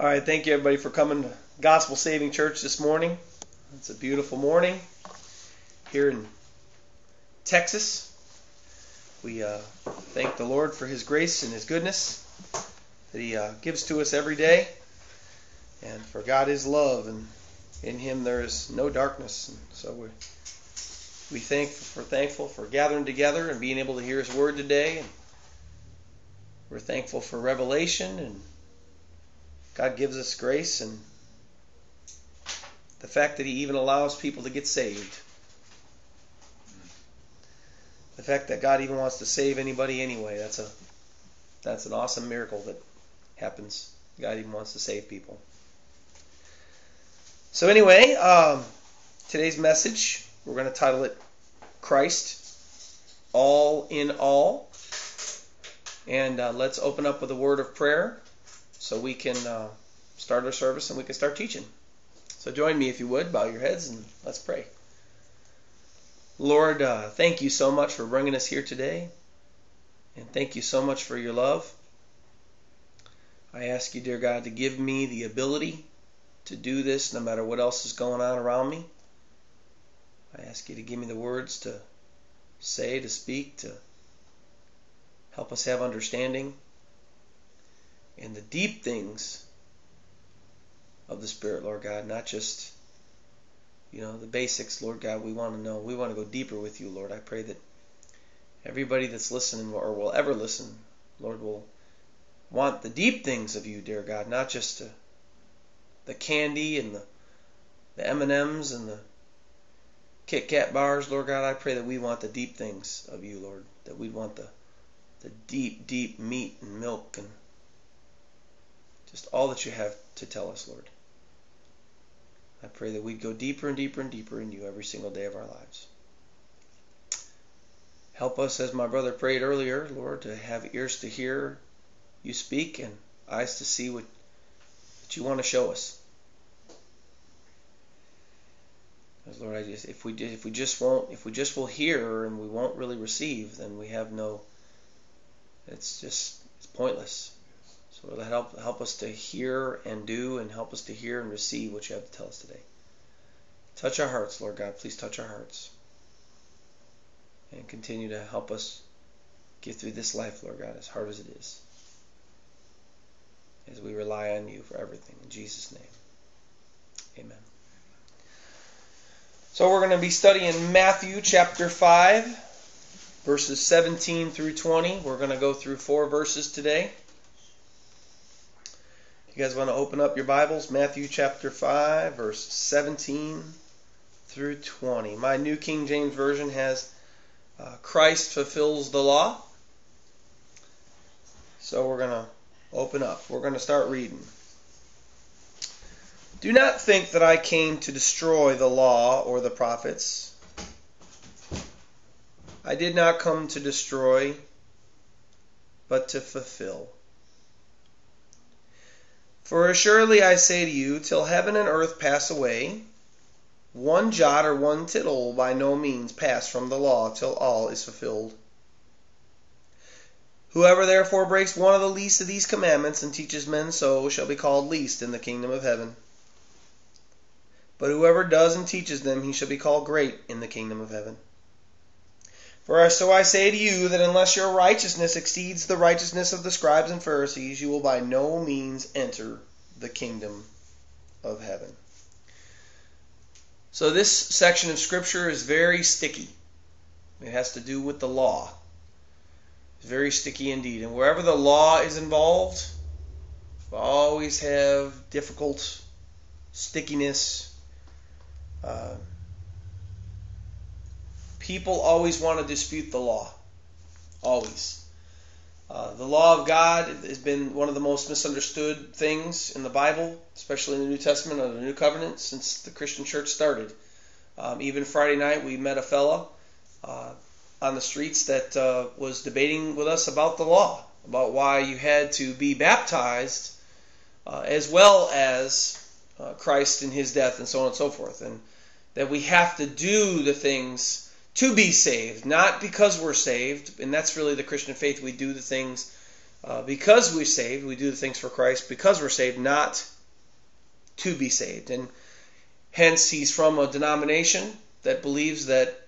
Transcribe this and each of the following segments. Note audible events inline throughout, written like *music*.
All right, thank you everybody for coming to Gospel Saving Church this morning. It's a beautiful morning here in Texas. We uh, thank the Lord for His grace and His goodness that He uh, gives to us every day, and for God is love, and in Him there is no darkness. And so we we thank for thankful for gathering together and being able to hear His Word today. And we're thankful for revelation and God gives us grace and the fact that He even allows people to get saved. The fact that God even wants to save anybody anyway, that's a that's an awesome miracle that happens. God even wants to save people. So anyway, um, today's message, we're going to title it Christ, All in All. And uh, let's open up with a word of prayer so we can uh, start our service and we can start teaching. So join me if you would, bow your heads and let's pray. Lord, uh, thank you so much for bringing us here today. And thank you so much for your love. I ask you, dear God, to give me the ability to do this no matter what else is going on around me. I ask you to give me the words to say, to speak, to help us have understanding And the deep things of the Spirit, Lord God, not just, you know, the basics, Lord God. We want to know. We want to go deeper with you, Lord. I pray that everybody that's listening or will ever listen, Lord, will want the deep things of you, dear God, not just the candy and the, the M&Ms and the Kit Kat bars, Lord God. I pray that we want the deep things of you, Lord, that we want the the deep, deep meat and milk and just all that you have to tell us, Lord. I pray that we'd go deeper and deeper and deeper in you every single day of our lives. Help us, as my brother prayed earlier, Lord, to have ears to hear you speak and eyes to see what, what you want to show us. Lord, I just if we if we just won't if we just will hear and we won't really receive, then we have no. It's just it's pointless. So help help us to hear and do, and help us to hear and receive what you have to tell us today. Touch our hearts, Lord God. Please touch our hearts, and continue to help us get through this life, Lord God, as hard as it is, as we rely on you for everything. In Jesus' name, Amen. So we're going to be studying Matthew chapter 5, verses 17 through 20. We're going to go through four verses today. You guys want to open up your Bibles? Matthew chapter 5, verse 17 through 20. My New King James Version has uh, Christ fulfills the law. So we're going to open up. We're going to start reading. Do not think that I came to destroy the law or the prophets. I did not come to destroy, but to fulfill. For assuredly I say to you, till heaven and earth pass away, one jot or one tittle will by no means pass from the law till all is fulfilled. Whoever therefore breaks one of the least of these commandments and teaches men so shall be called least in the kingdom of heaven. But whoever does and teaches them, he shall be called great in the kingdom of heaven. For so I say to you that unless your righteousness exceeds the righteousness of the scribes and Pharisees, you will by no means enter the kingdom of heaven. So this section of scripture is very sticky. It has to do with the law. It's very sticky indeed. And wherever the law is involved, we always have difficult stickiness uh, people always want to dispute the law. Always. Uh, the law of God has been one of the most misunderstood things in the Bible, especially in the New Testament or the New Covenant, since the Christian church started. Um, even Friday night, we met a fellow uh, on the streets that uh, was debating with us about the law, about why you had to be baptized uh, as well as uh, Christ in his death and so on and so forth. And that we have to do the things to be saved, not because we're saved, and that's really the Christian faith. We do the things uh, because we're saved, we do the things for Christ because we're saved, not to be saved. And hence, he's from a denomination that believes that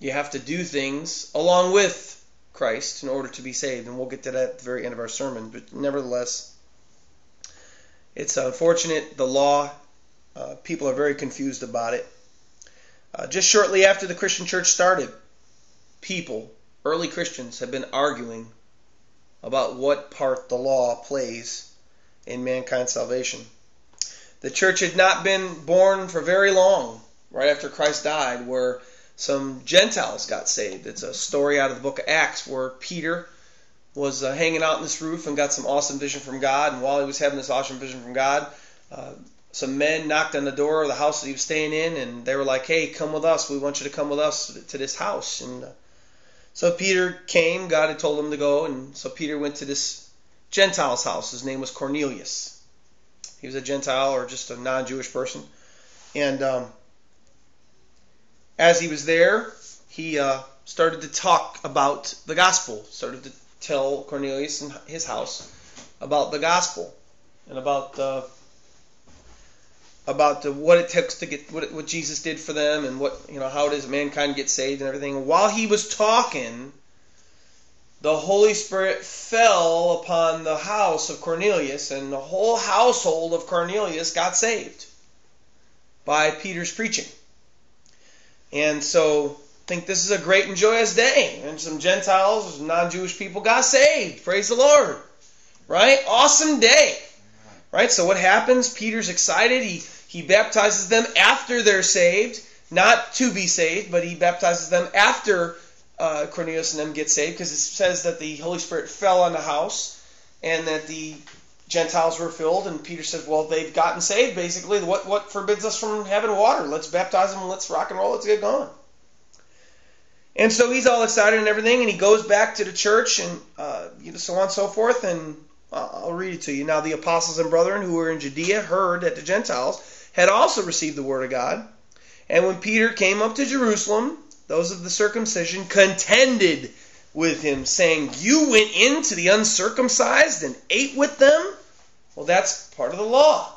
you have to do things along with Christ in order to be saved. And we'll get to that at the very end of our sermon. But nevertheless, it's unfortunate. The law, uh, people are very confused about it. Uh, just shortly after the Christian church started, people, early Christians, have been arguing about what part the law plays in mankind's salvation. The church had not been born for very long, right after Christ died, where some Gentiles got saved. It's a story out of the book of Acts where Peter was uh, hanging out in this roof and got some awesome vision from God. And while he was having this awesome vision from God, uh, some men knocked on the door of the house that he was staying in, and they were like, "Hey, come with us. We want you to come with us to this house." And uh, so Peter came. God had told him to go, and so Peter went to this Gentile's house. His name was Cornelius. He was a Gentile or just a non-Jewish person, and um, as he was there, he uh, started to talk about the gospel, started to tell Cornelius and his house about the gospel and about the about the, what it takes to get what, what Jesus did for them and what you know how does mankind get saved and everything. while he was talking, the Holy Spirit fell upon the house of Cornelius, and the whole household of Cornelius got saved by Peter's preaching. And so think this is a great and joyous day. And some Gentiles, non Jewish people got saved. Praise the Lord. Right? Awesome day. Right? So what happens? Peter's excited. He he baptizes them after they're saved, not to be saved, but he baptizes them after uh, Cornelius and them get saved, because it says that the Holy Spirit fell on the house and that the Gentiles were filled, and Peter says, "Well, they've gotten saved. Basically, what what forbids us from having water? Let's baptize them. Let's rock and roll. Let's get going." And so he's all excited and everything, and he goes back to the church and uh, you know, so on and so forth. And I'll read it to you. Now the apostles and brethren who were in Judea heard that the Gentiles had also received the word of God. And when Peter came up to Jerusalem, those of the circumcision contended with him, saying, You went into the uncircumcised and ate with them? Well, that's part of the law.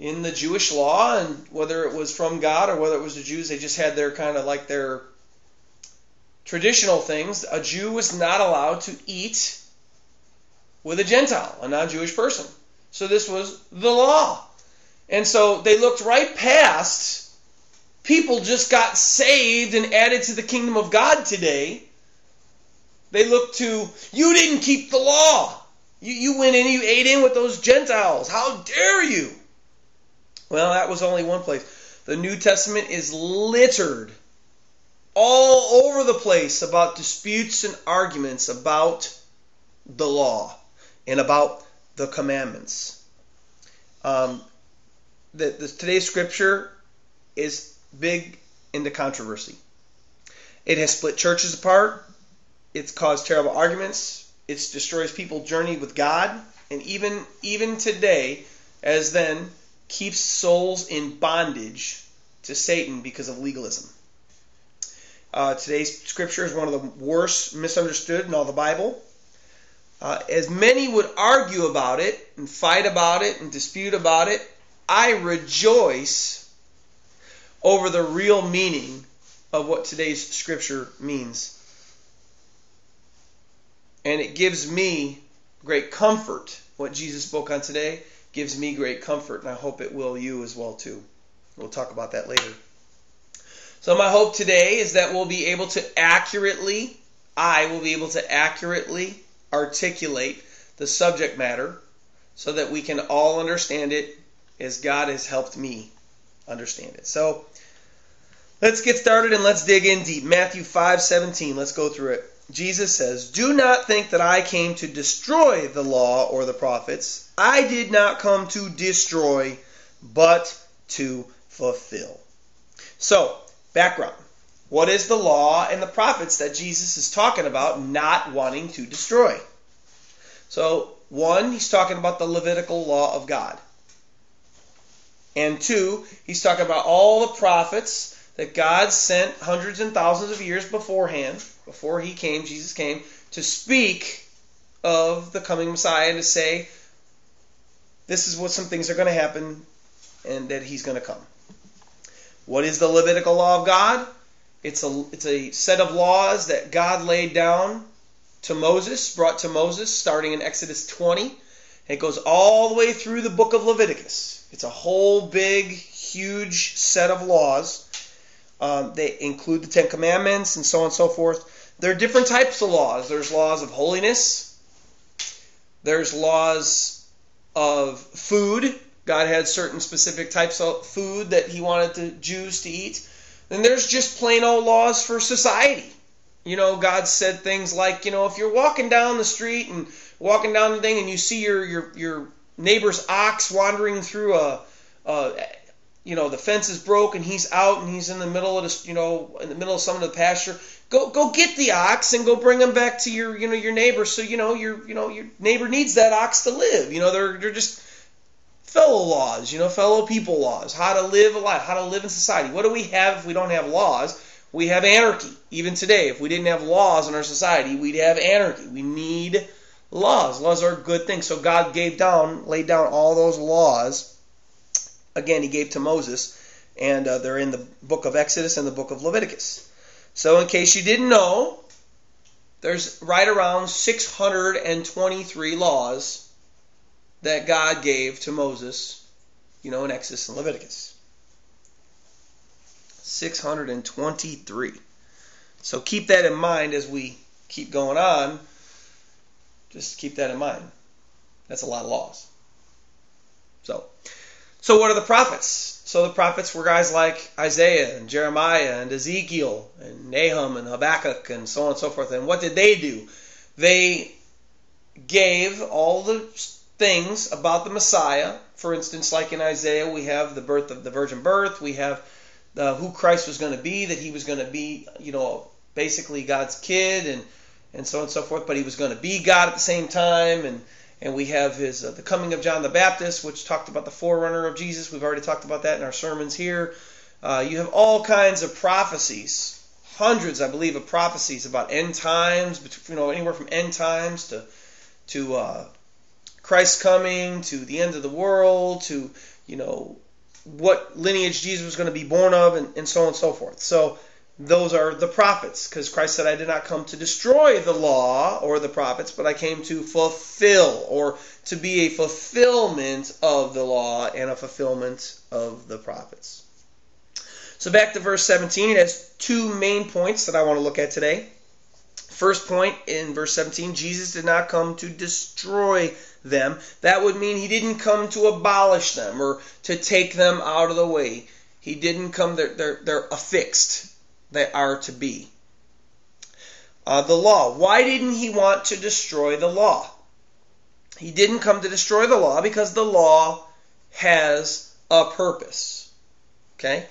In the Jewish law, and whether it was from God or whether it was the Jews, they just had their kind of like their traditional things. A Jew was not allowed to eat with a Gentile, a non Jewish person. So this was the law. And so they looked right past people just got saved and added to the kingdom of God today they look to, you didn't keep the law. You, you went in, you ate in with those Gentiles. How dare you? Well, that was only one place. The New Testament is littered all over the place about disputes and arguments about the law and about the commandments. Um, the, the, today's scripture is big into controversy. It has split churches apart. It's caused terrible arguments. It destroys people's journey with God, and even even today, as then keeps souls in bondage to Satan because of legalism. Uh, today's scripture is one of the worst misunderstood in all the Bible. Uh, as many would argue about it and fight about it and dispute about it, I rejoice over the real meaning of what today's scripture means and it gives me great comfort. What Jesus spoke on today gives me great comfort, and I hope it will you as well too. We'll talk about that later. So my hope today is that we'll be able to accurately, I will be able to accurately articulate the subject matter so that we can all understand it as God has helped me understand it. So let's get started and let's dig in deep. Matthew 5:17. Let's go through it. Jesus says, Do not think that I came to destroy the law or the prophets. I did not come to destroy, but to fulfill. So, background. What is the law and the prophets that Jesus is talking about not wanting to destroy? So, one, he's talking about the Levitical law of God. And two, he's talking about all the prophets that God sent hundreds and thousands of years beforehand before he came, Jesus came, to speak of the coming Messiah and to say, this is what some things are going to happen and that he's going to come. What is the Levitical law of God? It's a, it's a set of laws that God laid down to Moses, brought to Moses, starting in Exodus 20. It goes all the way through the book of Leviticus. It's a whole big, huge set of laws. Um, they include the Ten Commandments and so on and so forth. There are different types of laws. There's laws of holiness. There's laws of food. God had certain specific types of food that He wanted the Jews to eat. Then there's just plain old laws for society. You know, God said things like, you know, if you're walking down the street and walking down the thing and you see your your your neighbor's ox wandering through a, a you know the fence is broke and he's out and he's in the middle of this you know in the middle of some of the pasture. Go go get the ox and go bring him back to your you know your neighbor. So you know your you know your neighbor needs that ox to live. You know they're they're just fellow laws you know fellow people laws. How to live a life how to live in society. What do we have if we don't have laws? We have anarchy. Even today if we didn't have laws in our society we'd have anarchy. We need laws laws are good thing so god gave down laid down all those laws again, he gave to Moses, and uh, they're in the book of Exodus and the book of Leviticus. So, in case you didn't know, there's right around 623 laws that God gave to Moses, you know, in Exodus and Leviticus. 623. So keep that in mind as we keep going on. Just keep that in mind. That's a lot of laws. So, so what are the prophets? So the prophets were guys like Isaiah and Jeremiah and Ezekiel and Nahum and Habakkuk and so on and so forth. And what did they do? They gave all the things about the Messiah. For instance, like in Isaiah, we have the birth of the virgin birth. We have the, who Christ was going to be, that he was going to be, you know, basically God's kid and, and so on and so forth, but he was going to be God at the same time. And and we have his uh, the coming of John the Baptist, which talked about the forerunner of Jesus. We've already talked about that in our sermons here. Uh, you have all kinds of prophecies, hundreds, I believe, of prophecies about end times. You know, anywhere from end times to to uh, Christ's coming, to the end of the world, to you know what lineage Jesus was going to be born of, and, and so on and so forth. So those are the prophets, because Christ said, I did not come to destroy the law or the prophets, but I came to fulfill, or to be a fulfillment of the law and a fulfillment of the prophets. So back to verse 17, it has two main points that I want to look at today. First point in verse 17, Jesus did not come to destroy them. That would mean he didn't come to abolish them or to take them out of the way. He didn't come, they're, they're, they're affixed they are to be. Uh, the law. Why didn't he want to destroy the law? He didn't come to destroy the law because the law has a purpose. Okay?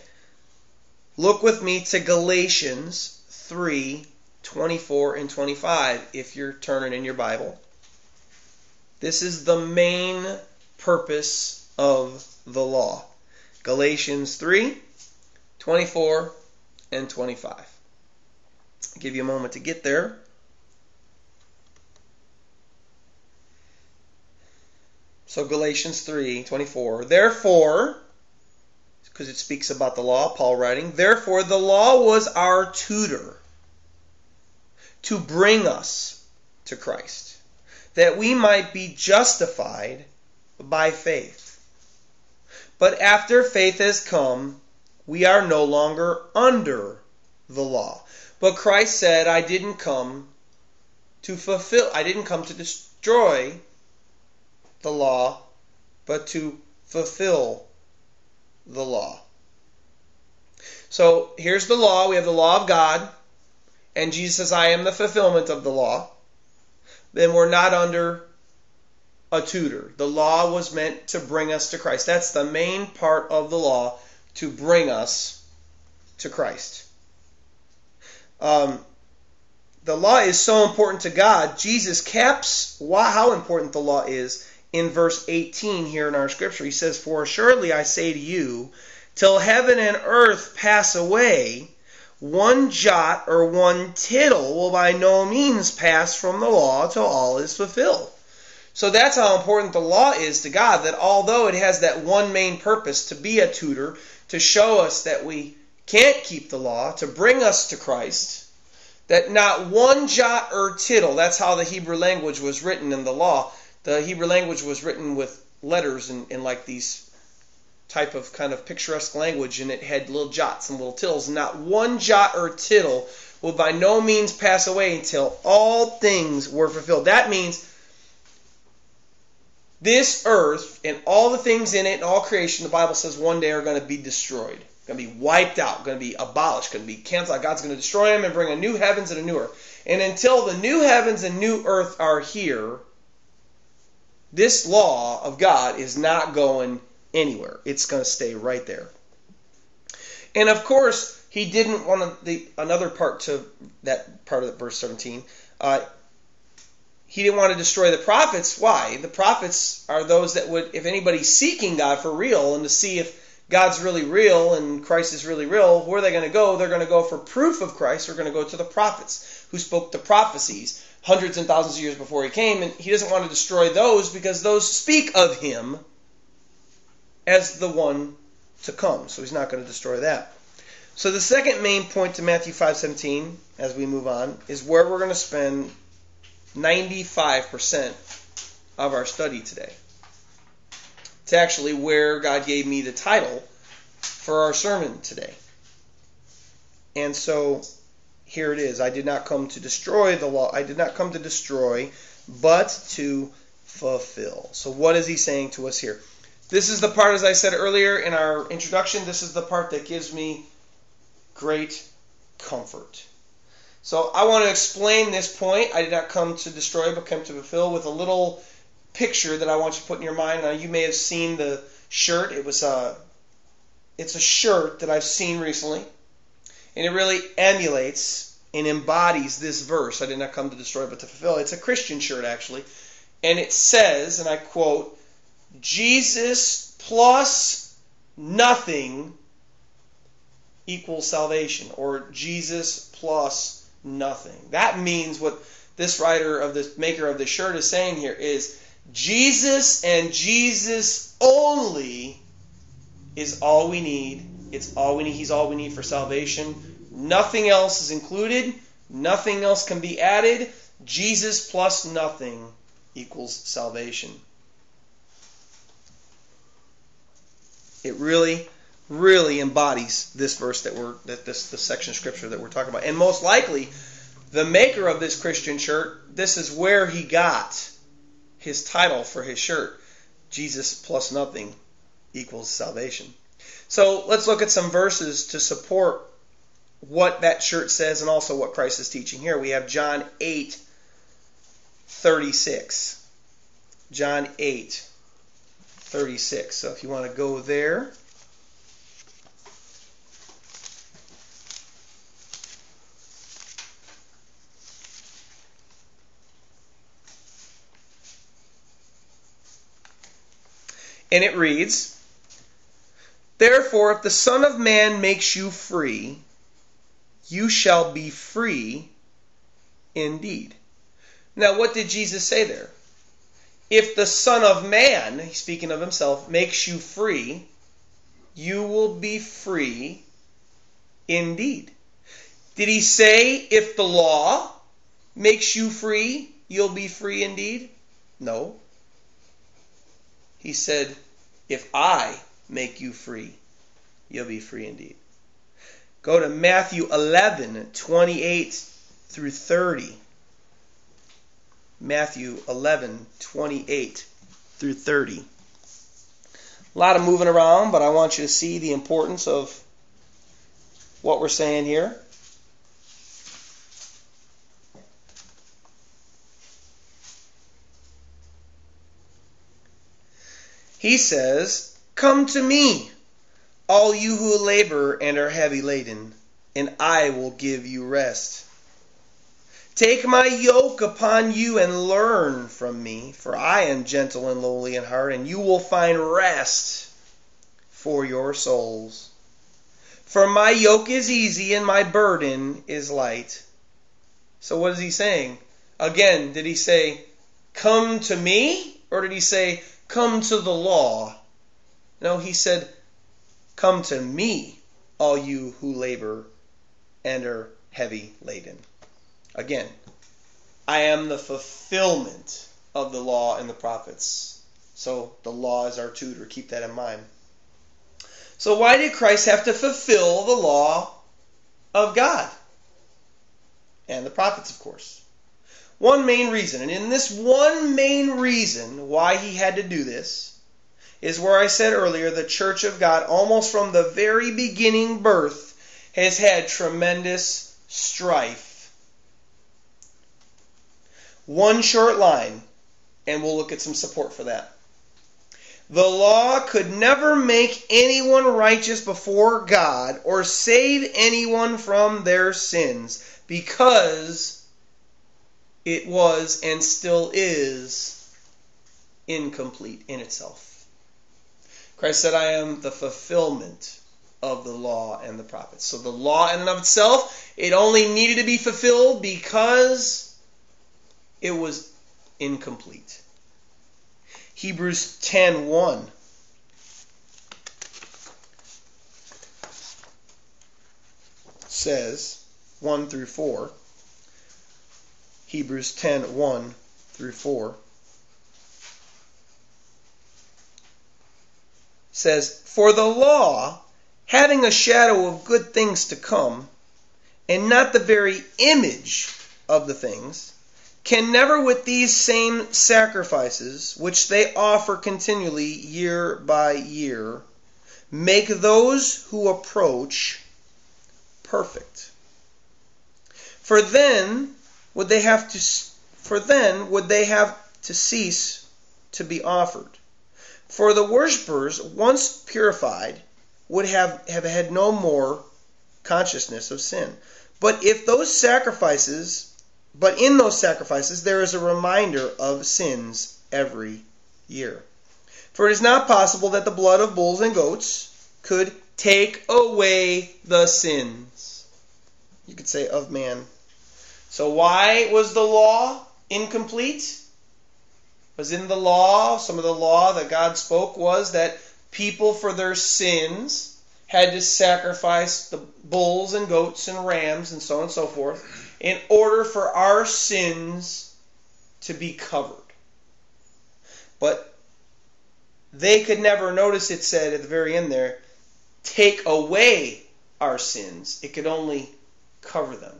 Look with me to Galatians 3 24 and 25 if you're turning in your Bible. This is the main purpose of the law. Galatians 3 24 and 25. I'll give you a moment to get there. So Galatians 3:24. Therefore, because it speaks about the law, Paul writing, therefore the law was our tutor to bring us to Christ, that we might be justified by faith. But after faith has come, we are no longer under the law. But Christ said, I didn't come to fulfill, I didn't come to destroy the law, but to fulfill the law. So here's the law. We have the law of God, and Jesus says, I am the fulfillment of the law. Then we're not under a tutor. The law was meant to bring us to Christ. That's the main part of the law to bring us to Christ. Um, the law is so important to God. Jesus caps why, how important the law is in verse 18 here in our scripture. He says, For assuredly I say to you, till heaven and earth pass away, one jot or one tittle will by no means pass from the law till all is fulfilled. So that's how important the law is to God, that although it has that one main purpose to be a tutor, to show us that we can't keep the law, to bring us to Christ, that not one jot or tittle, that's how the Hebrew language was written in the law. The Hebrew language was written with letters in like these type of kind of picturesque language, and it had little jots and little tittles. Not one jot or tittle will by no means pass away until all things were fulfilled. That means this earth and all the things in it and all creation, the Bible says one day are going to be destroyed going to be wiped out, going to be abolished, going to be canceled. God's going to destroy them and bring a new heavens and a new earth. And until the new heavens and new earth are here, this law of God is not going anywhere. It's going to stay right there. And of course, he didn't want the another part to that part of verse 17. Uh, he didn't want to destroy the prophets. Why? The prophets are those that would, if anybody's seeking God for real and to see if God's really real and Christ is really real, where are they going to go? They're going to go for proof of Christ. They're going to go to the prophets who spoke the prophecies hundreds and thousands of years before he came. And he doesn't want to destroy those because those speak of him as the one to come. So he's not going to destroy that. So the second main point to Matthew 5:17 as we move on is where we're going to spend 95% of our study today. It's actually where God gave me the title for our sermon today. And so here it is. I did not come to destroy the law. I did not come to destroy, but to fulfill. So what is he saying to us here? This is the part, as I said earlier in our introduction, this is the part that gives me great comfort. So I want to explain this point. I did not come to destroy, but come to fulfill with a little picture that I want you to put in your mind. Now, you may have seen the shirt. It was a, it's a shirt that I've seen recently, and it really emulates and embodies this verse. I did not come to destroy, but to fulfill. It's a Christian shirt actually, and it says, and I quote, "Jesus plus nothing equals salvation," or Jesus plus nothing. That means what this writer of this maker of the shirt is saying here is Jesus and Jesus only is all we need. It's all we need. He's all we need for salvation. Nothing else is included. Nothing else can be added. Jesus plus nothing equals salvation. It really, really embodies this verse that we're that this the section of scripture that we're talking about. And most likely, the maker of this Christian shirt, this is where he got his title for his shirt Jesus plus nothing equals salvation. So let's look at some verses to support what that shirt says and also what Christ is teaching here. We have John 8 36. John 8 36. So if you want to go there. And it reads, Therefore, if the Son of Man makes you free, you shall be free indeed. Now, what did Jesus say there? If the Son of Man, speaking of himself, makes you free, you will be free indeed. Did he say if the law makes you free, you'll be free indeed? No. He said, If I make you free, you'll be free indeed. Go to Matthew 11, 28 through 30. Matthew 11, 28 through 30. A lot of moving around, but I want you to see the importance of what we're saying here. He says, Come to me, all you who labor and are heavy laden, and I will give you rest. Take my yoke upon you and learn from me, for I am gentle and lowly in heart, and you will find rest for your souls. For my yoke is easy and my burden is light. So what is he saying? Again, did he say, Come to me? Or did he say, Come to the law? No, he said, Come to me, all you who labor and are heavy laden. Again, I am the fulfillment of the law and the prophets. So the law is our tutor. Keep that in mind. So why did Christ have to fulfill the law of God? And the prophets, of course. One main reason, and in this one main reason why he had to do this, is where I said earlier the church of God, almost from the very beginning birth, has had tremendous strife. One short line, and we'll look at some support for that. The law could never make anyone righteous before God or save anyone from their sins because it was and still is incomplete in itself. Christ said, I am the fulfillment of the law and the prophets. So the law in and of itself, it only needed to be fulfilled because it was incomplete. Hebrews 10:1 says 1 through 4 Hebrews 10:1 through 4 says for the law having a shadow of good things to come and not the very image of the things can never with these same sacrifices, which they offer continually year by year, make those who approach perfect. For then would they have to for then would they have to cease to be offered. For the worshippers, once purified, would have, have had no more consciousness of sin. But if those sacrifices but in those sacrifices, there is a reminder of sins every year. For it is not possible that the blood of bulls and goats could take away the sins. You could say of man. So why was the law incomplete? Was in the law, some of the law that God spoke was that people for their sins had to sacrifice the bulls and goats and rams and so on and so forth in order for our sins to be covered. But they could never notice it said at the very end there, take away our sins. It could only cover them.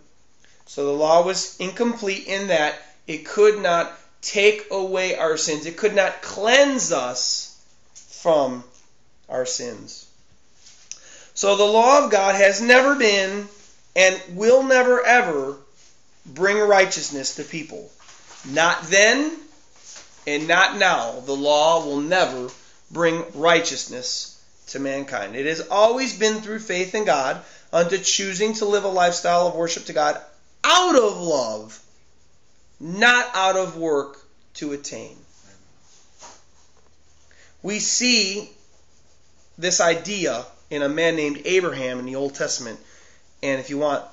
So the law was incomplete in that it could not take away our sins. It could not cleanse us from our sins. So the law of God has never been and will never ever bring righteousness to people. Not then and not now. The law will never bring righteousness to mankind. It has always been through faith in God unto choosing to live a lifestyle of worship to God out of love, not out of work to attain. We see this idea in a man named Abraham in the Old Testament. And if you want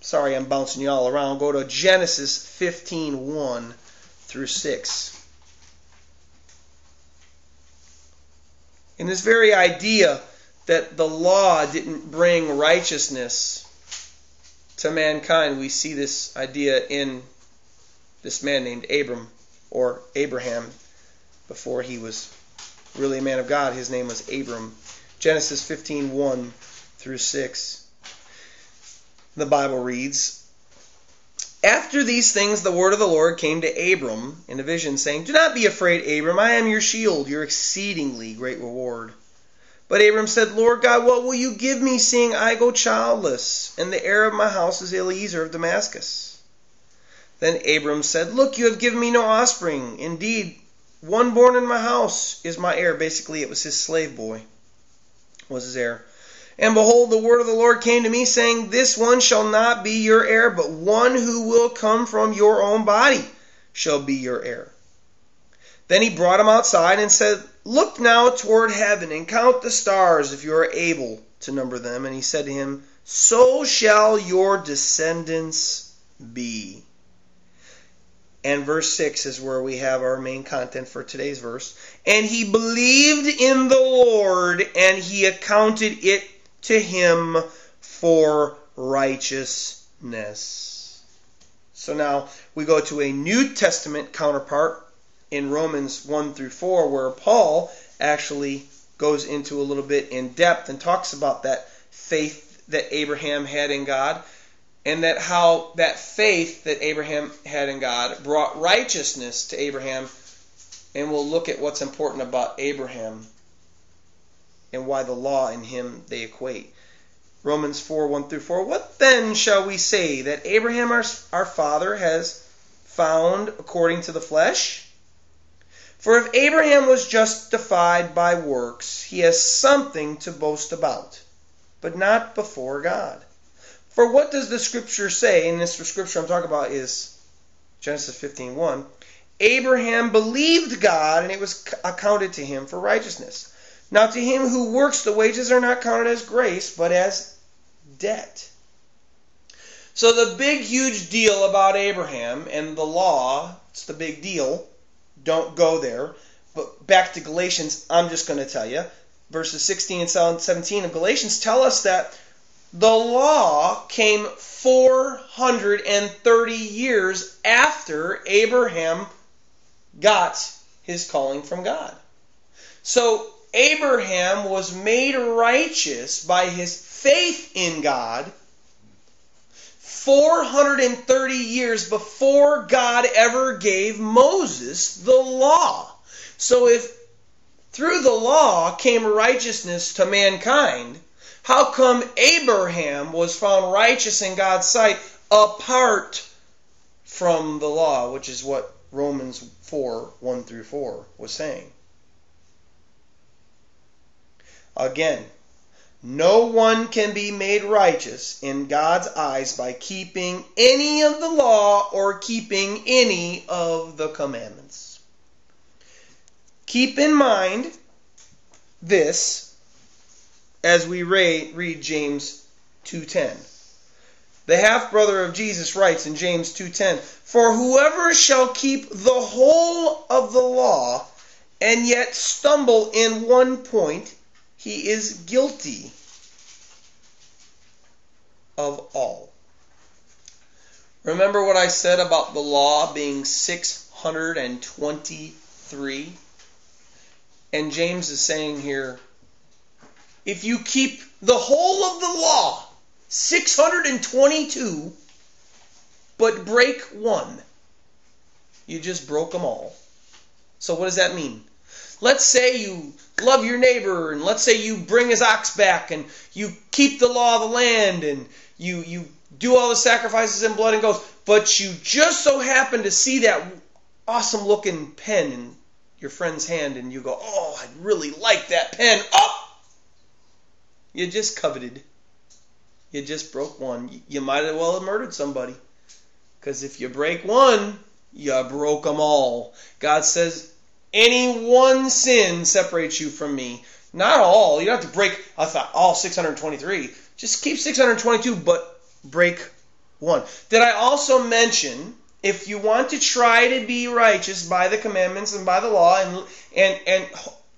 sorry I'm bouncing you all around, go to Genesis 15 1 through 6. In this very idea that the law didn't bring righteousness to mankind, we see this idea in this man named Abram or Abraham before he was really a man of God. His name was Abram. Genesis 15 1 through 6 the Bible reads, After these things the word of the Lord came to Abram in a vision, saying, Do not be afraid, Abram, I am your shield, your exceedingly great reward. But Abram said, Lord God, what will you give me, seeing I go childless, and the heir of my house is Eliezer of Damascus? Then Abram said, Look, you have given me no offspring. Indeed, one born in my house is my heir. Basically, it was his slave boy, was his heir. And behold, the word of the Lord came to me, saying, This one shall not be your heir, but one who will come from your own body shall be your heir. Then he brought him outside and said, Look now toward heaven and count the stars if you are able to number them, and he said to him, So shall your descendants be. And verse 6 is where we have our main content for today's verse. And he believed in the Lord, and he accounted it to him for righteousness. So now we go to a New Testament counterpart in Romans 1 through 4, where Paul actually goes into a little bit in depth and talks about that faith that Abraham had in God and that how that faith that Abraham had in God brought righteousness to Abraham. And we'll look at what's important about Abraham and why the law and him they equate. Romans 4 1 through 4. What then shall we say that Abraham our, our father has found according to the flesh? For if Abraham was justified by works, he has something to boast about, but not before God. For what does the scripture say? And this scripture I'm talking about is Genesis 15:1. Abraham believed God and it was accounted to him for righteousness. Now to him who works the wages are not counted as grace but as debt. So the big huge deal about Abraham and the law, it's the big deal. Don't go there. But back to Galatians, I'm just going to tell you. Verses 16 and 17 of Galatians tell us that the law came 430 years after Abraham got his calling from God. So Abraham was made righteous by his faith in God 430 years before God ever gave Moses the law. So if through the law came righteousness to mankind, how come Abraham was found righteous in God's sight apart from the law, which is what Romans 4 1 through 4 was saying? Again, no one can be made righteous in God's eyes by keeping any of the law or keeping any of the commandments. Keep in mind this as we read James 2:10. The half brother of Jesus writes in James 2:10, "For whoever shall keep the whole of the law and yet stumble in one point, he is guilty of all." Remember what I said about the law being 623? And James is saying here if you keep the whole of the law, 622, but break one, you just broke them all. So what does that mean? Let's say you love your neighbor and let's say you bring his ox back and you keep the law of the land and you you do all the sacrifices in blood and goats, but you just so happen to see that awesome looking pen in your friend's hand and you go, "Oh, I'd really like that pen." Oh, you just coveted. You just broke one. You might as well have murdered somebody. Because if you break one, you broke them all. God says, any one sin separates you from me. Not all. You don't have to break all 623. Just keep 622, but break one. Did I also mention if you want to try to be righteous by the commandments and by the law and and and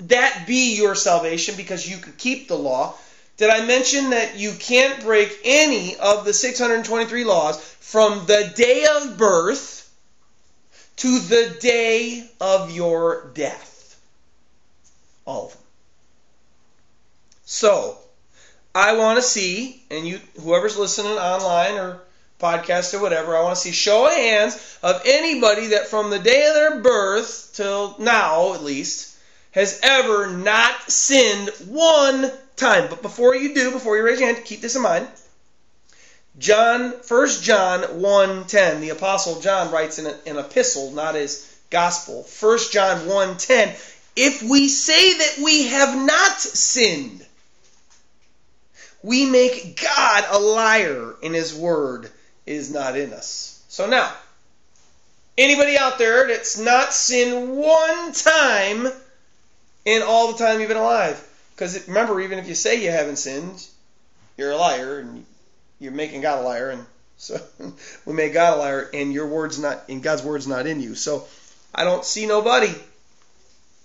that be your salvation because you could keep the law, did I mention that you can't break any of the 623 laws from the day of birth to the day of your death? All of them. So, I want to see, and you, whoever's listening online or podcast or whatever, I want to see show of hands of anybody that from the day of their birth till now, at least, has ever not sinned one time. But before you do, before you raise your hand, keep this in mind. John, 1 John 1.10, the Apostle John writes in an epistle, not his gospel. 1 John 1.10, if we say that we have not sinned, we make God a liar and his word is not in us. So now, anybody out there that's not sinned one time in all the time you've been alive, because remember, even if you say you haven't sinned, you're a liar and you're making God a liar, and so *laughs* we make God a liar, and your word's not, and God's word's not in you. So I don't see nobody.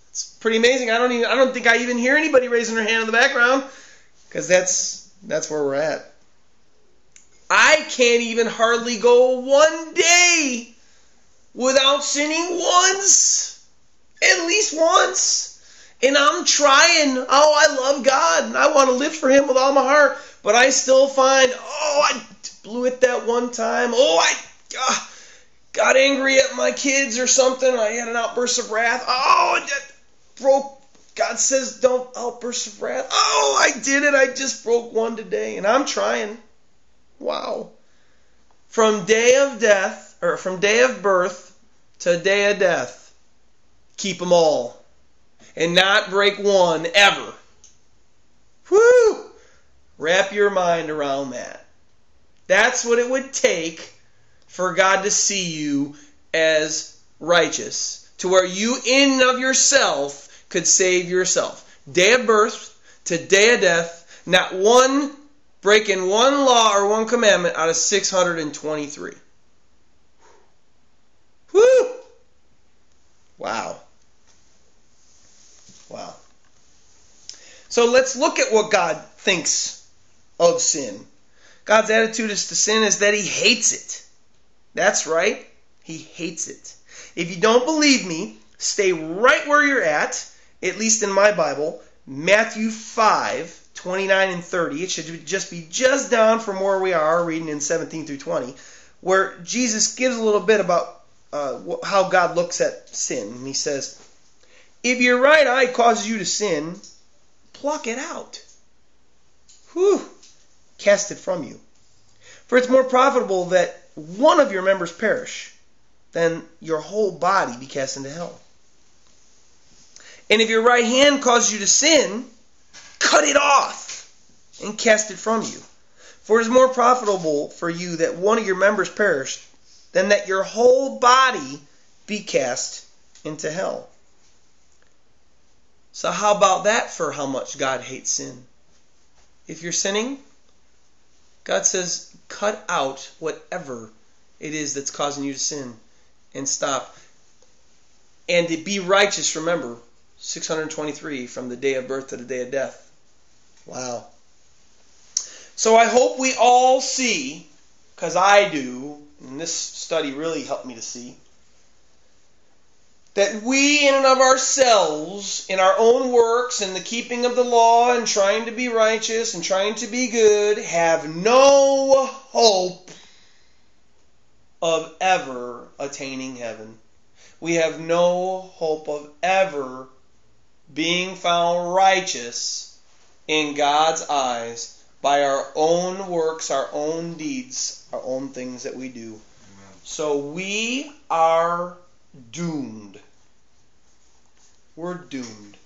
It's pretty amazing. I don't even, I don't think I even hear anybody raising their hand in the background, because that's that's where we're at. I can't even hardly go one day without sinning once, at least once. And I'm trying. Oh, I love God and I want to live for Him with all my heart. But I still find, oh, I blew it that one time. Oh, I uh, got angry at my kids or something. I had an outburst of wrath. Oh, I broke. God says don't outburst of wrath. Oh, I did it. I just broke one today. And I'm trying. Wow. From day of death, or from day of birth to day of death, keep them all and not break one ever. Whoo! Wrap your mind around that. That's what it would take for God to see you as righteous, to where you, in of yourself, could save yourself. Day of birth to day of death, not one breaking one law or one commandment out of 623. Whoo! Wow. Wow. So let's look at what God thinks of sin. God's attitude is to sin is that he hates it. That's right. He hates it. If you don't believe me, stay right where you're at, at least in my Bible, Matthew 5, 29 and 30. It should just be just down from where we are, reading in 17 through 20, where Jesus gives a little bit about uh, how God looks at sin. And he says, if your right eye causes you to sin, pluck it out. Whew. Cast it from you. For it's more profitable that one of your members perish than your whole body be cast into hell. And if your right hand causes you to sin, cut it off and cast it from you. For it is more profitable for you that one of your members perish than that your whole body be cast into hell. So, how about that for how much God hates sin? If you're sinning, God says, cut out whatever it is that's causing you to sin and stop. And to be righteous, remember, 623 from the day of birth to the day of death. Wow. So I hope we all see, because I do, and this study really helped me to see, that we in and of ourselves, in our own works and the keeping of the law and trying to be righteous and trying to be good, have no hope of ever attaining heaven. We have no hope of ever being found righteous in God's eyes by our own works, our own deeds, our own things that we do. Amen. So we are doomed. We're doomed.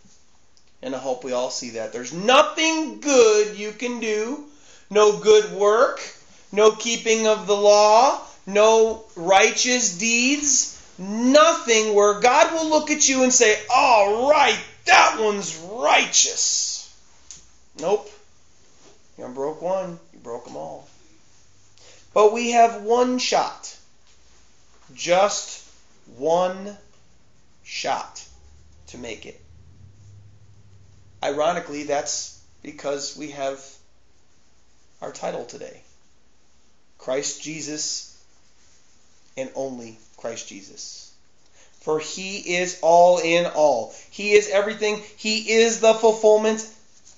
And I hope we all see that. There's nothing good you can do, no good work, no keeping of the law, no righteous deeds, nothing where God will look at you and say, All right, that one's righteous. Nope. You broke one, you broke them all. But we have one shot. Just one shot to make it. Ironically, that's because we have our title today Christ Jesus and only Christ Jesus. For he is all in all. He is everything. He is the fulfillment.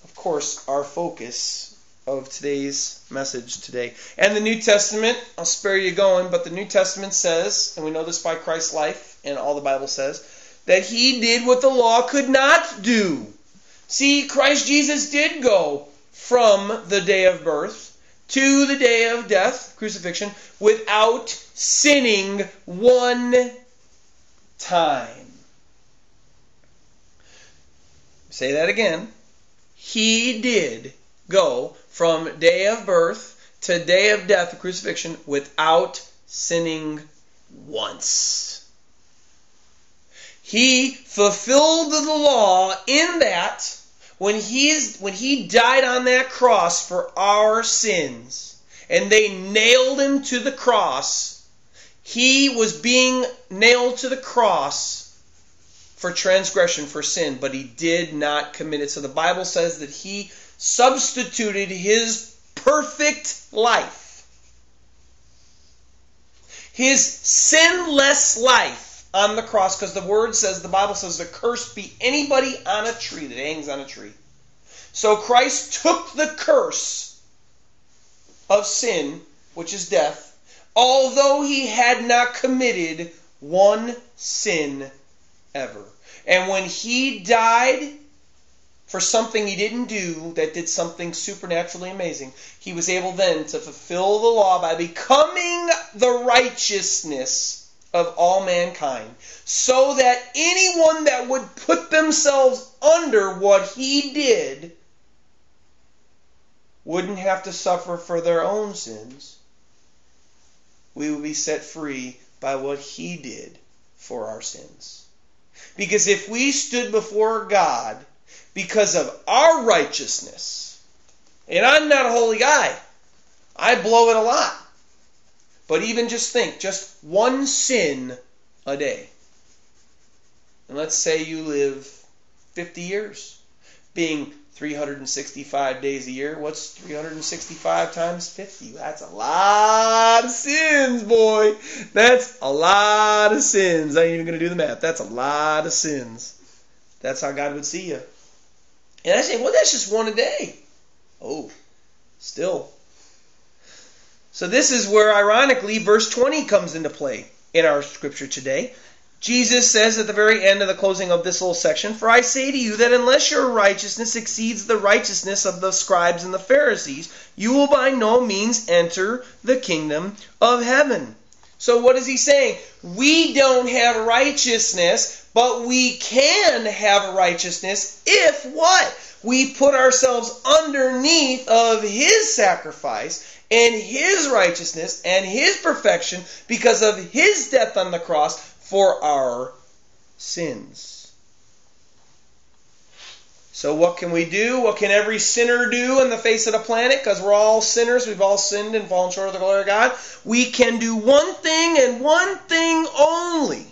Of course, our focus of today's message today. And the New Testament, I'll spare you going, but the New Testament says, and we know this by Christ's life, and all the Bible says, that he did what the law could not do. See, Christ Jesus did go from the day of birth to the day of death, crucifixion, without sinning one time. Say that again. He did go from day of birth to day of death, the crucifixion, without sinning once. He fulfilled the law in that when he is when he died on that cross for our sins and they nailed him to the cross, he was being nailed to the cross for transgression, for sin, but he did not commit it. So the Bible says that he substituted his perfect life his sinless life on the cross, because the word says, the Bible says, the curse be anybody on a tree that hangs on a tree. So Christ took the curse of sin, which is death, although he had not committed one sin ever. And when he died, for something he didn't do that did something supernaturally amazing. He was able then to fulfill the law by becoming the righteousness of all mankind, so that anyone that would put themselves under what he did wouldn't have to suffer for their own sins. We would be set free by what he did for our sins. Because if we stood before God because of our righteousness. And I'm not a holy guy. I blow it a lot. But even just think, just one sin a day. And let's say you live 50 years, being 365 days a year. What's 365 times 50? That's a lot of sins, boy. That's a lot of sins. I ain't even going to do the math. That's a lot of sins. That's how God would see you. And I say, well, that's just one a day. Oh, still. So this is where, ironically, verse 20 comes into play in our scripture today. Jesus says at the very end of the closing of this little section, For I say to you that unless your righteousness exceeds the righteousness of the scribes and the Pharisees, you will by no means enter the kingdom of heaven. So what is he saying? We don't have righteousness, but we can have righteousness if what? We put ourselves underneath of his sacrifice and his righteousness and his perfection because of his death on the cross for our sins. So, what can we do? What can every sinner do in the face of the planet? Because we're all sinners. We've all sinned and fallen short of the glory of God. We can do one thing and one thing only.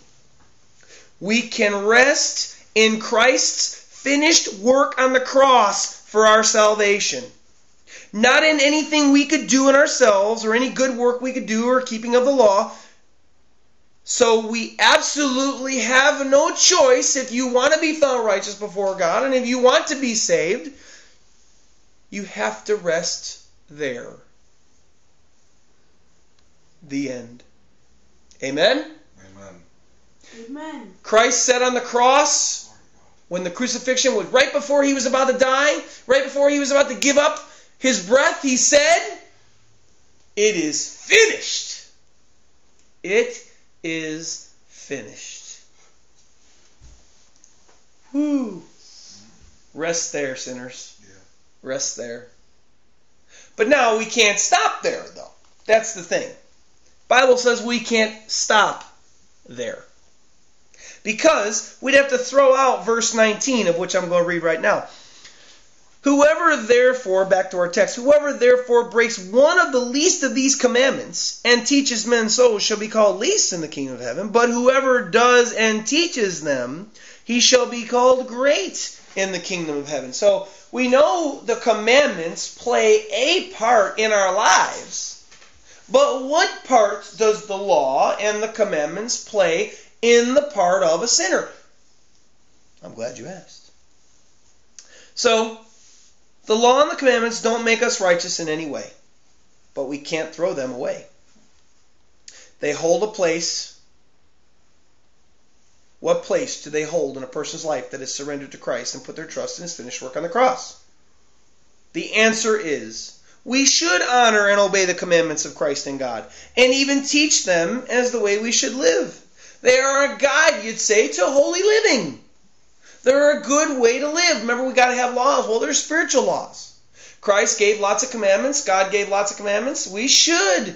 We can rest in Christ's finished work on the cross for our salvation. Not in anything we could do in ourselves or any good work we could do or keeping of the law, so we absolutely have no choice if you want to be found righteous before God and if you want to be saved, you have to rest there. The end. Amen? Amen. Christ said on the cross, when the crucifixion was right before he was about to die, right before he was about to give up his breath, he said, It is finished. It is finished. Whew. Rest there, sinners. Yeah. Rest there. But now we can't stop there, though. That's the thing. Bible says we can't stop there. Because we'd have to throw out verse 19, of which I'm going to read right now. Whoever therefore, back to our text, whoever therefore breaks one of the least of these commandments and teaches men so shall be called least in the kingdom of heaven. But whoever does and teaches them, he shall be called great in the kingdom of heaven. So we know the commandments play a part in our lives. But what part does the law and the commandments play in the part of a sinner? I'm glad you asked. So, the law and the commandments don't make us righteous in any way, but we can't throw them away. They hold a place. What place do they hold in a person's life that is surrendered to Christ and put their trust in his finished work on the cross? The answer is we should honor and obey the commandments of Christ and God, and even teach them as the way we should live. They are a guide, you'd say, to holy living. They're a good way to live. Remember, we got to have laws. Well, there's spiritual laws. Christ gave lots of commandments. God gave lots of commandments. We should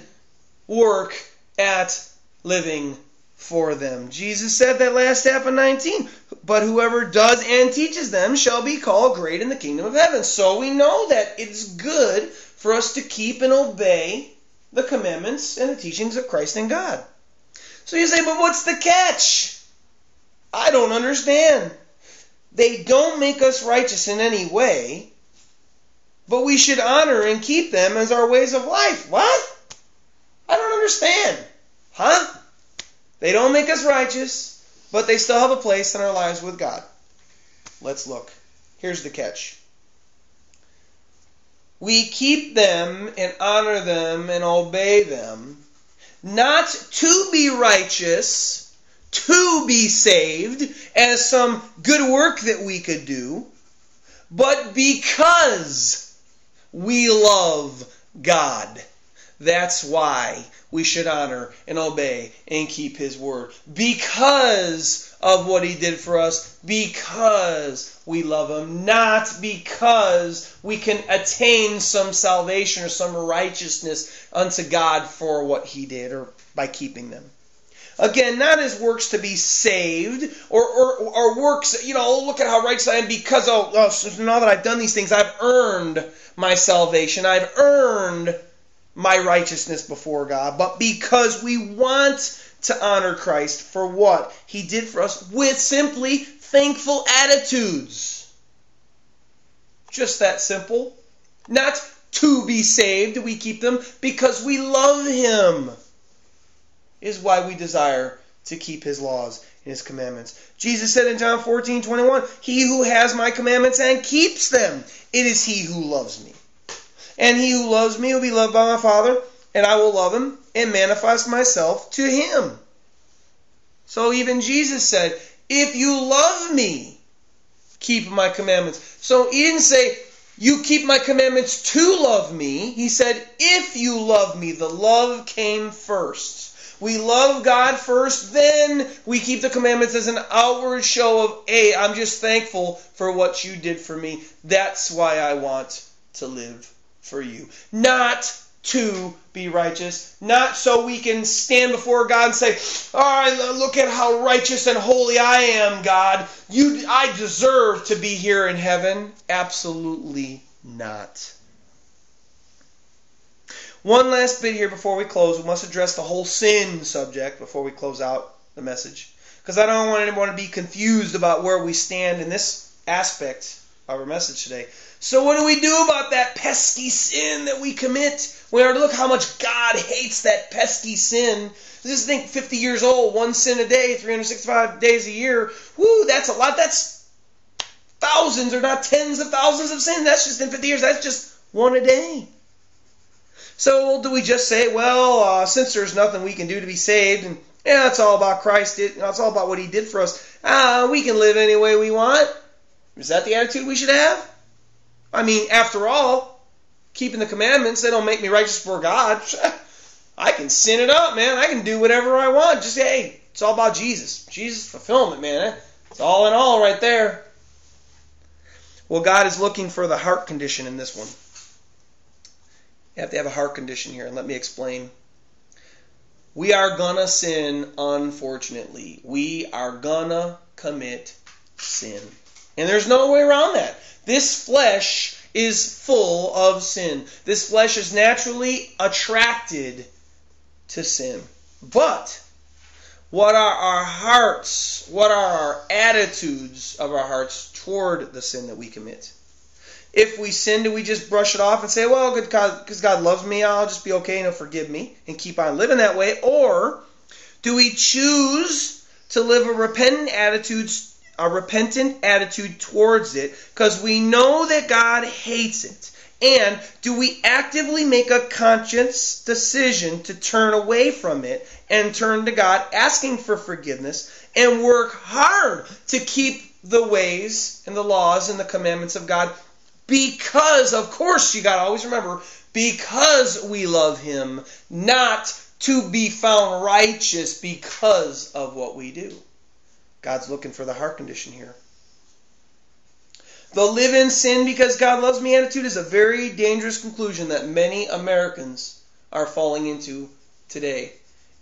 work at living for them. Jesus said that last half of 19. but whoever does and teaches them shall be called great in the kingdom of heaven. So we know that it's good for us to keep and obey the commandments and the teachings of Christ and God. So you say, but what's the catch? I don't understand. They don't make us righteous in any way, but we should honor and keep them as our ways of life. What? I don't understand. Huh? They don't make us righteous, but they still have a place in our lives with God. Let's look. Here's the catch. We keep them and honor them and obey them, not to be righteous, to be saved, as some good work that we could do, but because we love God. That's why we should honor and obey and keep His word. Because of what He did for us, because we love Him, not because we can attain some salvation or some righteousness unto God for what He did or by keeping them. Again, not as works to be saved or, or, or works, you know, oh, look at how righteous I am because, oh, oh now that I've done these things, I've earned my salvation. I've earned my righteousness before God, but because we want to honor Christ for what he did for us with simply thankful attitudes. Just that simple. Not to be saved, we keep them because we love him is why we desire to keep his laws and his commandments. Jesus said in John 14, 21, He who has my commandments and keeps them, it is he who loves me. And he who loves me will be loved by my Father, and I will love him and manifest myself to him. So even Jesus said, If you love me, keep my commandments. So he didn't say, You keep my commandments to love me. He said, If you love me, the love came first. We love God first, then we keep the commandments as an outward show of, hey, I'm just thankful for what you did for me. That's why I want to live for you. Not to be righteous, not so we can stand before God and say, "All right, look at how righteous and holy I am, God. You I deserve to be here in heaven." Absolutely not. One last bit here before we close. We must address the whole sin subject before we close out the message. Because I don't want anyone to be confused about where we stand in this aspect of our message today. So, what do we do about that pesky sin that we commit? We are look how much God hates that pesky sin. Just think 50 years old, one sin a day, 365 days a year. Whoo, that's a lot. That's thousands or not tens of thousands of sins. That's just in 50 years. That's just one a day. So do we just say, well, uh, since there's nothing we can do to be saved, and yeah, it's all about Christ, it, it's all about what He did for us, uh, we can live any way we want? Is that the attitude we should have? I mean, after all, keeping the commandments, they don't make me righteous before God. *laughs* I can sin it up, man. I can do whatever I want. Just, hey, it's all about Jesus. Jesus fulfillment, man. It's all in all right there. Well, God is looking for the heart condition in this one. You have to have a heart condition here, and let me explain. We are gonna sin, unfortunately. We are gonna commit sin. And there's no way around that. This flesh is full of sin. This flesh is naturally attracted to sin. But what are our hearts? What are our attitudes of our hearts toward the sin that we commit? if we sin, do we just brush it off and say, well, good God, because God loves me, I'll just be okay and He'll forgive me and keep on living that way? Or do we choose to live a repentant attitude, a repentant attitude towards it because we know that God hates it? And do we actively make a conscious decision to turn away from it and turn to God, asking for forgiveness, and work hard to keep the ways and the laws and the commandments of God because, of course, you got to always remember, because we love him, not to be found righteous because of what we do. God's looking for the heart condition here. The live in sin because God loves me attitude is a very dangerous conclusion that many Americans are falling into today.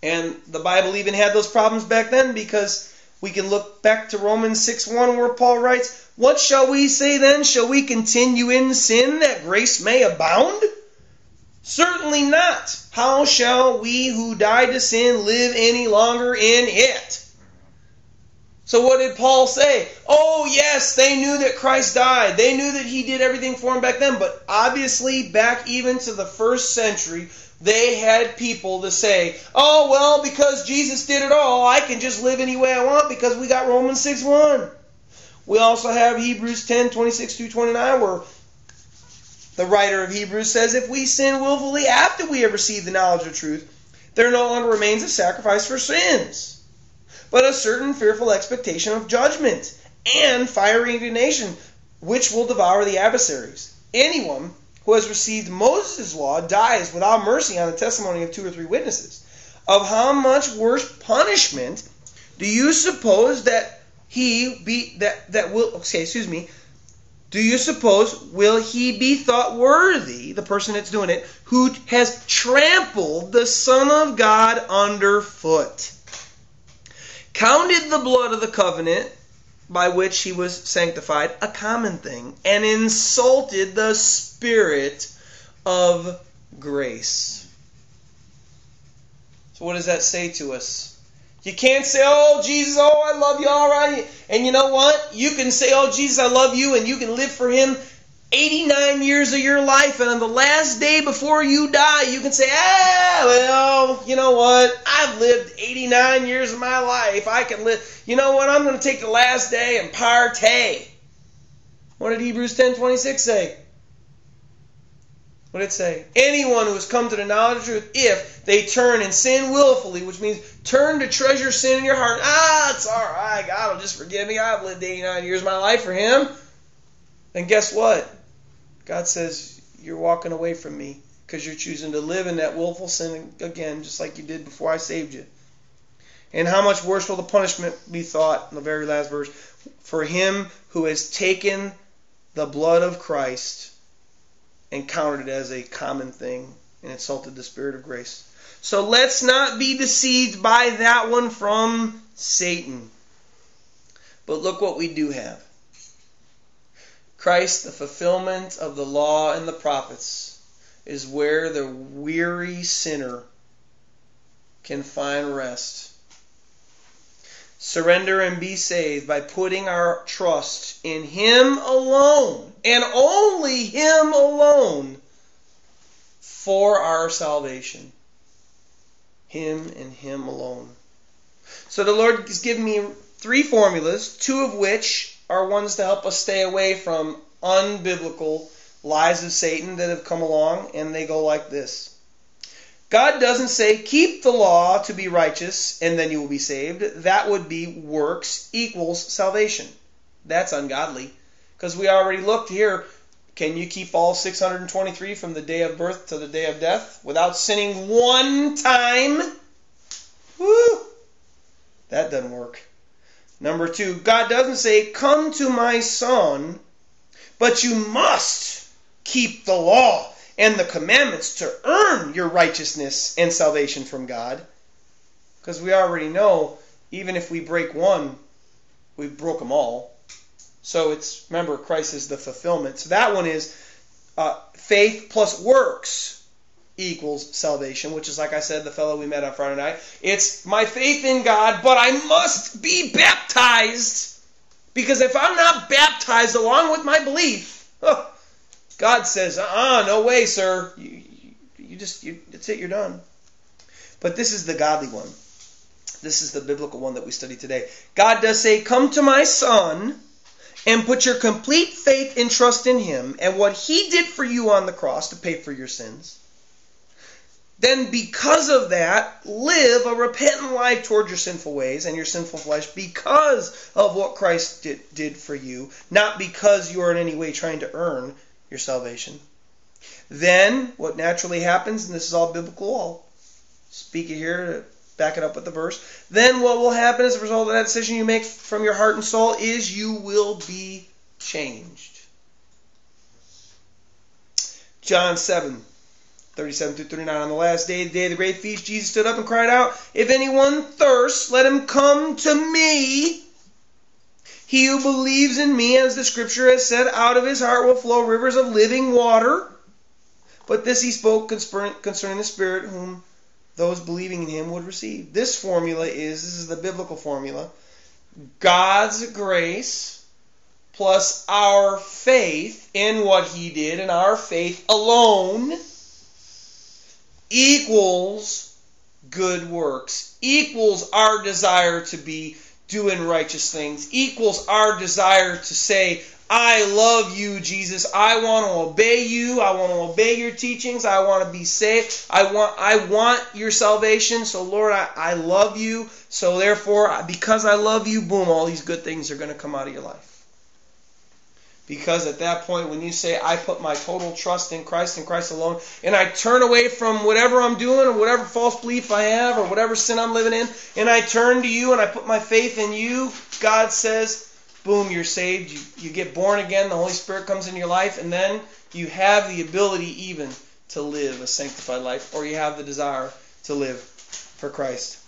And the Bible even had those problems back then because We can look back to Romans 6 1 where Paul writes, What shall we say then? Shall we continue in sin that grace may abound? Certainly not. How shall we who died to sin live any longer in it? So what did Paul say? Oh, yes, they knew that Christ died. They knew that he did everything for them back then. But obviously, back even to the first century, they had people to say, oh, well, because Jesus did it all, I can just live any way I want because we got Romans 6 1. We also have Hebrews 10 26 through 29, where the writer of Hebrews says, If we sin willfully after we have received the knowledge of truth, there no longer remains a sacrifice for sins but a certain fearful expectation of judgment and fiery indignation, which will devour the adversaries. Anyone who has received Moses' law dies without mercy on the testimony of two or three witnesses. Of how much worse punishment do you suppose that he be that that will okay, excuse me. Do you suppose will he be thought worthy, the person that's doing it, who has trampled the Son of God underfoot? Counted the blood of the covenant by which he was sanctified a common thing, and insulted the Spirit of grace. So, what does that say to us? You can't say, Oh, Jesus, oh, I love you, all right. And you know what? You can say, Oh, Jesus, I love you, and you can live for him 89 years of your life, and on the last day before you die, you can say, ah, well, you know what? I've lived 89 years of my life. I can live. You know what? I'm going to take the last day and partay. What did Hebrews 10:26 say? What did it say? Anyone who has come to the knowledge of truth, if they turn and sin willfully, which means turn to treasure sin in your heart. Ah, it's all right. God will just forgive me. I've lived 89 years of my life for Him. And guess what? God says, You're walking away from me because you're choosing to live in that willful sin again, just like you did before I saved you. And how much worse will the punishment be thought, in the very last verse, for him who has taken the blood of Christ and counted it as a common thing and insulted the Spirit of grace. So let's not be deceived by that one from Satan. But look what we do have. Christ, the fulfillment of the law and the prophets, is where the weary sinner can find rest. Surrender and be saved by putting our trust in Him alone and only Him alone for our salvation. Him and Him alone. So the Lord has given me three formulas, two of which are ones to help us stay away from unbiblical lies of Satan that have come along, and they go like this. God doesn't say, keep the law to be righteous and then you will be saved. That would be works equals salvation. That's ungodly. Because we already looked here. Can you keep all 623 from the day of birth to the day of death without sinning one time? Woo! That doesn't work. Number two, God doesn't say, Come to my son, but you must keep the law and the commandments to earn your righteousness and salvation from God. Because we already know, even if we break one, we broke them all. So it's, remember, Christ is the fulfillment. So that one is uh, faith plus works equals salvation, which is, like I said, the fellow we met on Friday night. It's my faith in God, but I must be baptized. Because if I'm not baptized along with my belief, oh, God says, uh-uh, no way, sir. You, you, you just, you, that's it, you're done. But this is the godly one. This is the biblical one that we study today. God does say, come to my son and put your complete faith and trust in him and what he did for you on the cross to pay for your sins then because of that, live a repentant life toward your sinful ways and your sinful flesh because of what Christ did, did for you, not because you are in any way trying to earn your salvation. Then, what naturally happens, and this is all biblical, I'll speak it here to back it up with the verse. Then, what will happen as a result of that decision you make from your heart and soul is you will be changed. John 7 37 through 39. On the last day, the day of the great feast, Jesus stood up and cried out, If anyone thirsts, let him come to me. He who believes in me, as the scripture has said, out of his heart will flow rivers of living water. But this he spoke concerning the Spirit, whom those believing in him would receive. This formula is this is the biblical formula God's grace plus our faith in what he did and our faith alone equals good works, equals our desire to be doing righteous things, equals our desire to say, I love you, Jesus. I want to obey you. I want to obey your teachings. I want to be saved. I want I want your salvation. So Lord, I, I love you. So therefore, because I love you, boom, all these good things are going to come out of your life. Because at that point, when you say, I put my total trust in Christ and Christ alone, and I turn away from whatever I'm doing or whatever false belief I have or whatever sin I'm living in, and I turn to you and I put my faith in you, God says, boom, you're saved. You, you get born again. The Holy Spirit comes in your life, and then you have the ability even to live a sanctified life, or you have the desire to live for Christ.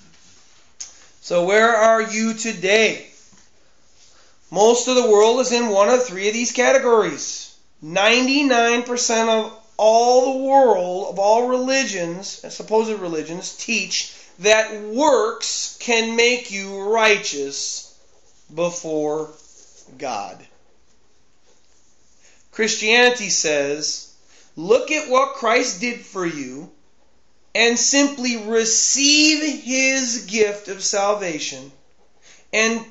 So, where are you today? Most of the world is in one of three of these categories. 99% of all the world, of all religions, supposed religions, teach that works can make you righteous before God. Christianity says, look at what Christ did for you and simply receive his gift of salvation and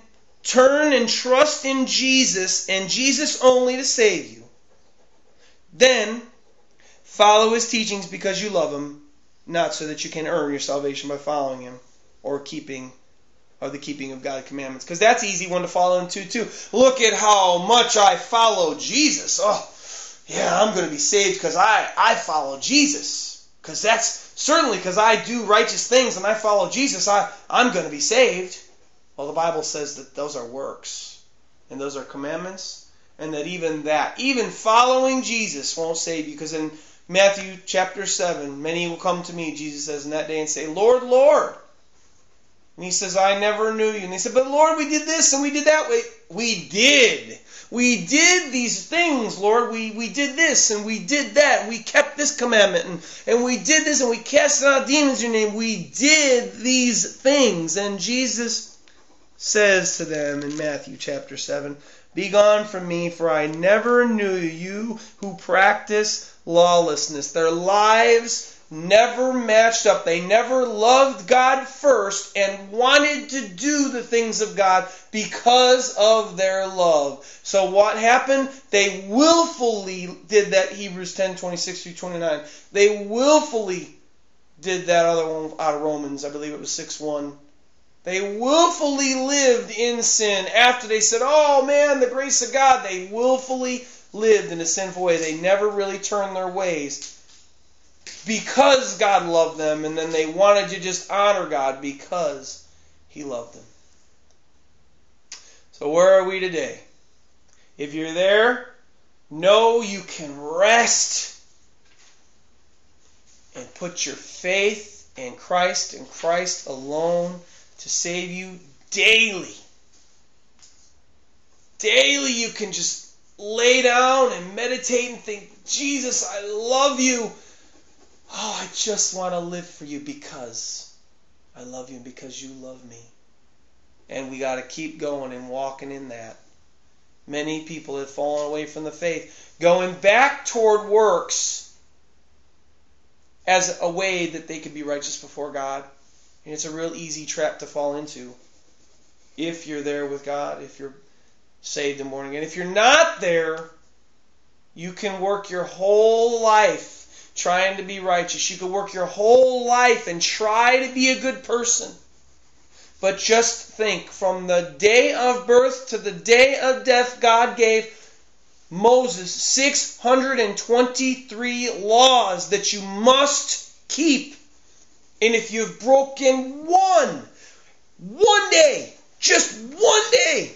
turn and trust in Jesus and Jesus only to save you, then follow his teachings because you love him, not so that you can earn your salvation by following him or keeping or the keeping of God's commandments. Because that's easy one to follow into too. Look at how much I follow Jesus. Oh, yeah, I'm going to be saved because I, I follow Jesus. Because that's certainly because I do righteous things and I follow Jesus, I, I'm going to be saved. Well, the Bible says that those are works and those are commandments, and that even that, even following Jesus, won't save you. Because in Matthew chapter 7, many will come to me, Jesus says, in that day and say, Lord, Lord. And he says, I never knew you. And they said, But Lord, we did this and we did that. We, we did. We did these things, Lord. We, we did this and we did that. We kept this commandment and, and we did this and we cast out demons in your name. We did these things. And Jesus says to them in Matthew chapter 7 Begone from me, for I never knew you who practice lawlessness. Their lives never matched up. They never loved God first and wanted to do the things of God because of their love. So what happened? They willfully did that Hebrews 10 26 through 29. They willfully did that other one out of Romans. I believe it was 6 1 they willfully lived in sin after they said, Oh man, the grace of God. They willfully lived in a sinful way. They never really turned their ways because God loved them, and then they wanted to just honor God because He loved them. So, where are we today? If you're there, know you can rest and put your faith in Christ and Christ alone to save you daily. Daily, you can just lay down and meditate and think, Jesus, I love you. Oh, I just want to live for you because I love you and because you love me. And we got to keep going and walking in that. Many people have fallen away from the faith, going back toward works as a way that they could be righteous before God. And it's a real easy trap to fall into if you're there with God, if you're saved and born again. If you're not there, you can work your whole life trying to be righteous. You can work your whole life and try to be a good person. But just think from the day of birth to the day of death, God gave Moses 623 laws that you must keep. And if you've broken one, one day, just one day,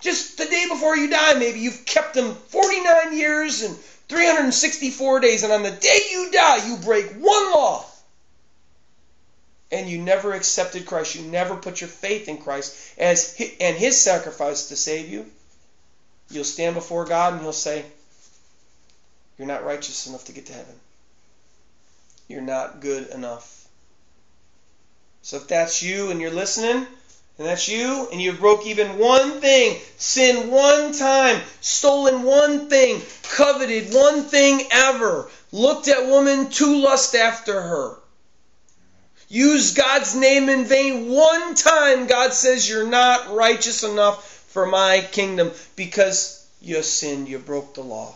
just the day before you die, maybe you've kept them 49 years and 364 days, and on the day you die, you break one law. And you never accepted Christ. You never put your faith in Christ as and His sacrifice to save you. You'll stand before God and He'll say, You're not righteous enough to get to heaven. You're not good enough. So if that's you and you're listening, and that's you, and you've broke even one thing, sinned one time, stolen one thing, coveted one thing ever, looked at woman to lust after her, used God's name in vain one time, God says you're not righteous enough for my kingdom because you sinned, you broke the law.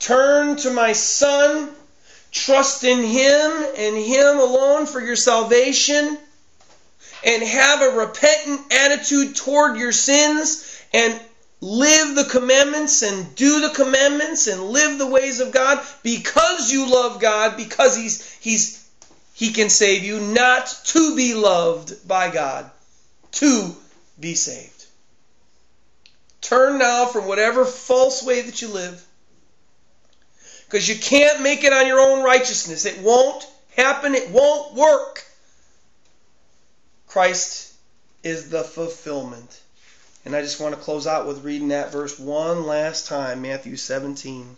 Turn to my son, trust in him and him alone for your salvation and have a repentant attitude toward your sins and live the commandments and do the commandments and live the ways of God because you love God, because He's He's He can save you, not to be loved by God, to be saved. Turn now from whatever false way that you live. Because you can't make it on your own righteousness. It won't happen. It won't work. Christ is the fulfillment. And I just want to close out with reading that verse one last time, Matthew 17.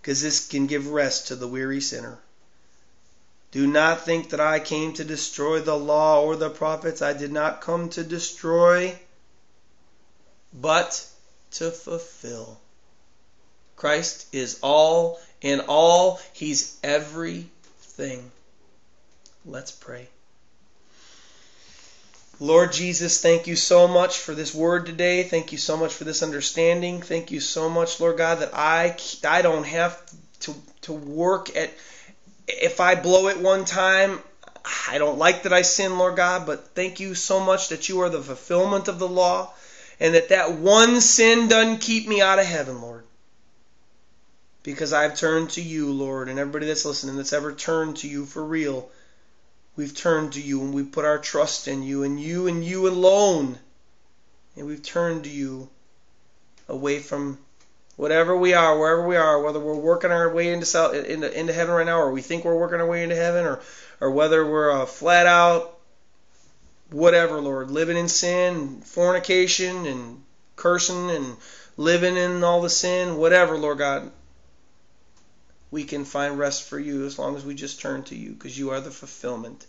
Because this can give rest to the weary sinner. Do not think that I came to destroy the law or the prophets. I did not come to destroy, but to fulfill. Christ is all in all, He's everything. Let's pray. Lord Jesus, thank you so much for this word today. Thank you so much for this understanding. Thank you so much, Lord God, that I I don't have to to work at if I blow it one time, I don't like that I sin, Lord God, but thank you so much that you are the fulfillment of the law and that that one sin doesn't keep me out of heaven, Lord. Because I've turned to you, Lord, and everybody that's listening that's ever turned to you for real We've turned to you and we put our trust in you and you and you alone. And we've turned to you away from whatever we are, wherever we are, whether we're working our way into, into, into heaven right now or we think we're working our way into heaven or, or whether we're uh, flat out whatever, Lord, living in sin, fornication and cursing and living in all the sin, whatever, Lord God we can find rest for you as long as we just turn to you because you are the fulfillment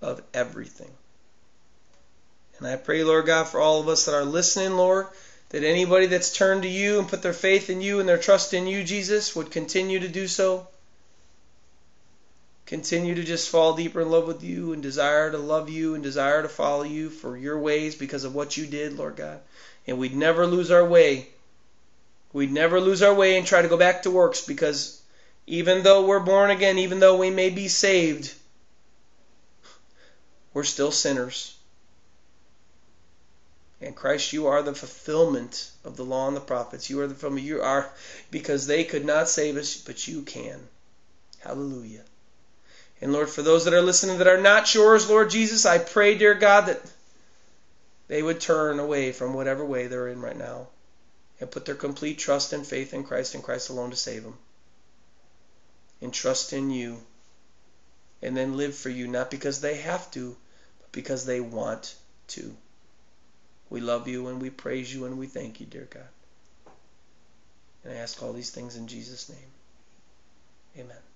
of everything. And I pray, Lord God, for all of us that are listening, Lord, that anybody that's turned to you and put their faith in you and their trust in you, Jesus, would continue to do so. Continue to just fall deeper in love with you and desire to love you and desire to follow you for your ways because of what you did, Lord God. And we'd never lose our way We'd never lose our way and try to go back to works because even though we're born again, even though we may be saved, we're still sinners. And Christ, you are the fulfillment of the law and the prophets. You are the fulfillment. You are because they could not save us, but you can. Hallelujah. And Lord, for those that are listening that are not yours, Lord Jesus, I pray, dear God, that they would turn away from whatever way they're in right now and put their complete trust and faith in Christ and Christ alone to save them. And trust in you. And then live for you, not because they have to, but because they want to. We love you and we praise you and we thank you, dear God. And I ask all these things in Jesus' name. Amen.